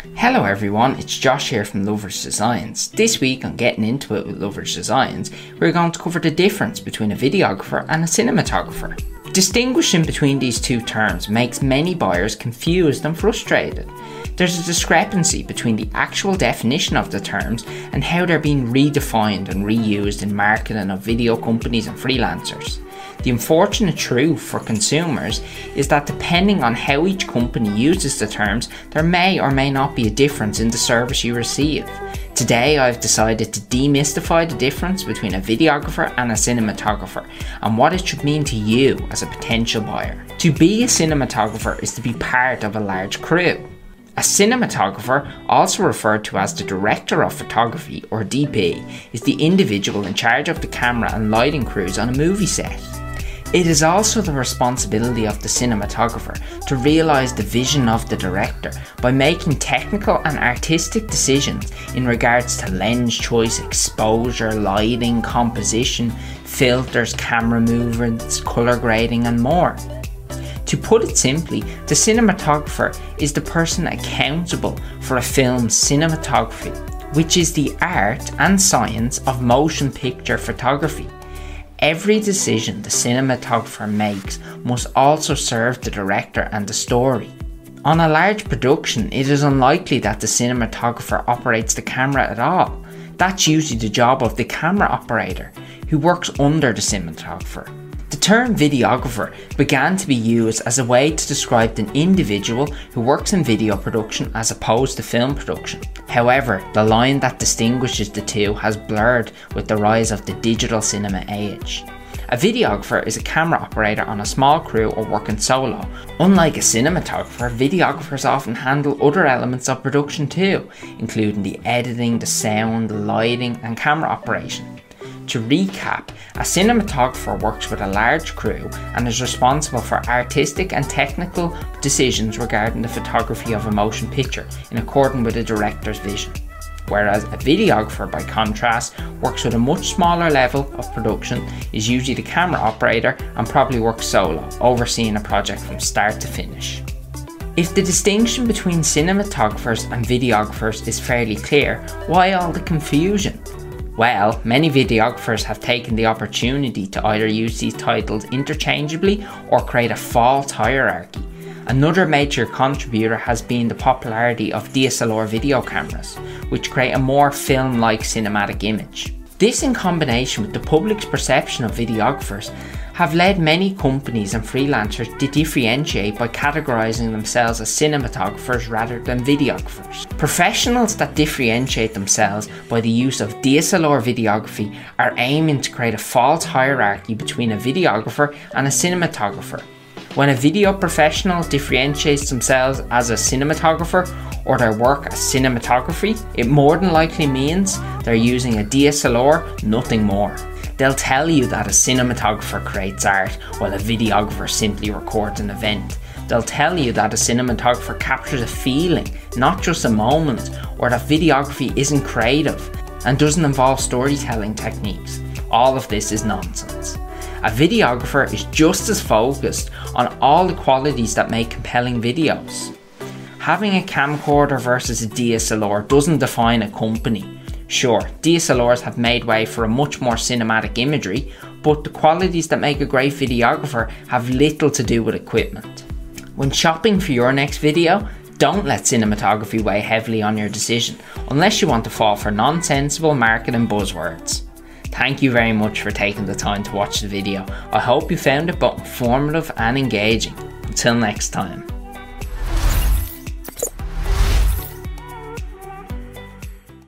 Hello everyone, it's Josh here from Lovers Designs. This week on Getting Into It with Lovers Designs, we're going to cover the difference between a videographer and a cinematographer. Distinguishing between these two terms makes many buyers confused and frustrated. There's a discrepancy between the actual definition of the terms and how they're being redefined and reused in marketing of video companies and freelancers. The unfortunate truth for consumers is that depending on how each company uses the terms, there may or may not be a difference in the service you receive. Today, I've decided to demystify the difference between a videographer and a cinematographer and what it should mean to you as a potential buyer. To be a cinematographer is to be part of a large crew. A cinematographer, also referred to as the director of photography or DP, is the individual in charge of the camera and lighting crews on a movie set. It is also the responsibility of the cinematographer to realise the vision of the director by making technical and artistic decisions in regards to lens choice, exposure, lighting, composition, filters, camera movements, colour grading, and more. To put it simply, the cinematographer is the person accountable for a film's cinematography, which is the art and science of motion picture photography. Every decision the cinematographer makes must also serve the director and the story. On a large production, it is unlikely that the cinematographer operates the camera at all. That's usually the job of the camera operator, who works under the cinematographer. The term videographer began to be used as a way to describe an individual who works in video production as opposed to film production. However, the line that distinguishes the two has blurred with the rise of the digital cinema age. A videographer is a camera operator on a small crew or working solo. Unlike a cinematographer, videographers often handle other elements of production too, including the editing, the sound, the lighting, and camera operation. To recap, a cinematographer works with a large crew and is responsible for artistic and technical decisions regarding the photography of a motion picture in accordance with the director's vision. Whereas a videographer, by contrast, works with a much smaller level of production, is usually the camera operator, and probably works solo, overseeing a project from start to finish. If the distinction between cinematographers and videographers is fairly clear, why all the confusion? Well, many videographers have taken the opportunity to either use these titles interchangeably or create a false hierarchy. Another major contributor has been the popularity of DSLR video cameras, which create a more film like cinematic image. This, in combination with the public's perception of videographers, have led many companies and freelancers to differentiate by categorizing themselves as cinematographers rather than videographers. Professionals that differentiate themselves by the use of DSLR videography are aiming to create a false hierarchy between a videographer and a cinematographer. When a video professional differentiates themselves as a cinematographer or their work as cinematography, it more than likely means they're using a DSLR, nothing more. They'll tell you that a cinematographer creates art while a videographer simply records an event. They'll tell you that a cinematographer captures a feeling, not just a moment, or that videography isn't creative and doesn't involve storytelling techniques. All of this is nonsense. A videographer is just as focused on all the qualities that make compelling videos. Having a camcorder versus a DSLR doesn't define a company. Sure, DSLRs have made way for a much more cinematic imagery, but the qualities that make a great videographer have little to do with equipment. When shopping for your next video, don't let cinematography weigh heavily on your decision, unless you want to fall for nonsensical marketing buzzwords. Thank you very much for taking the time to watch the video. I hope you found it both informative and engaging. Until next time.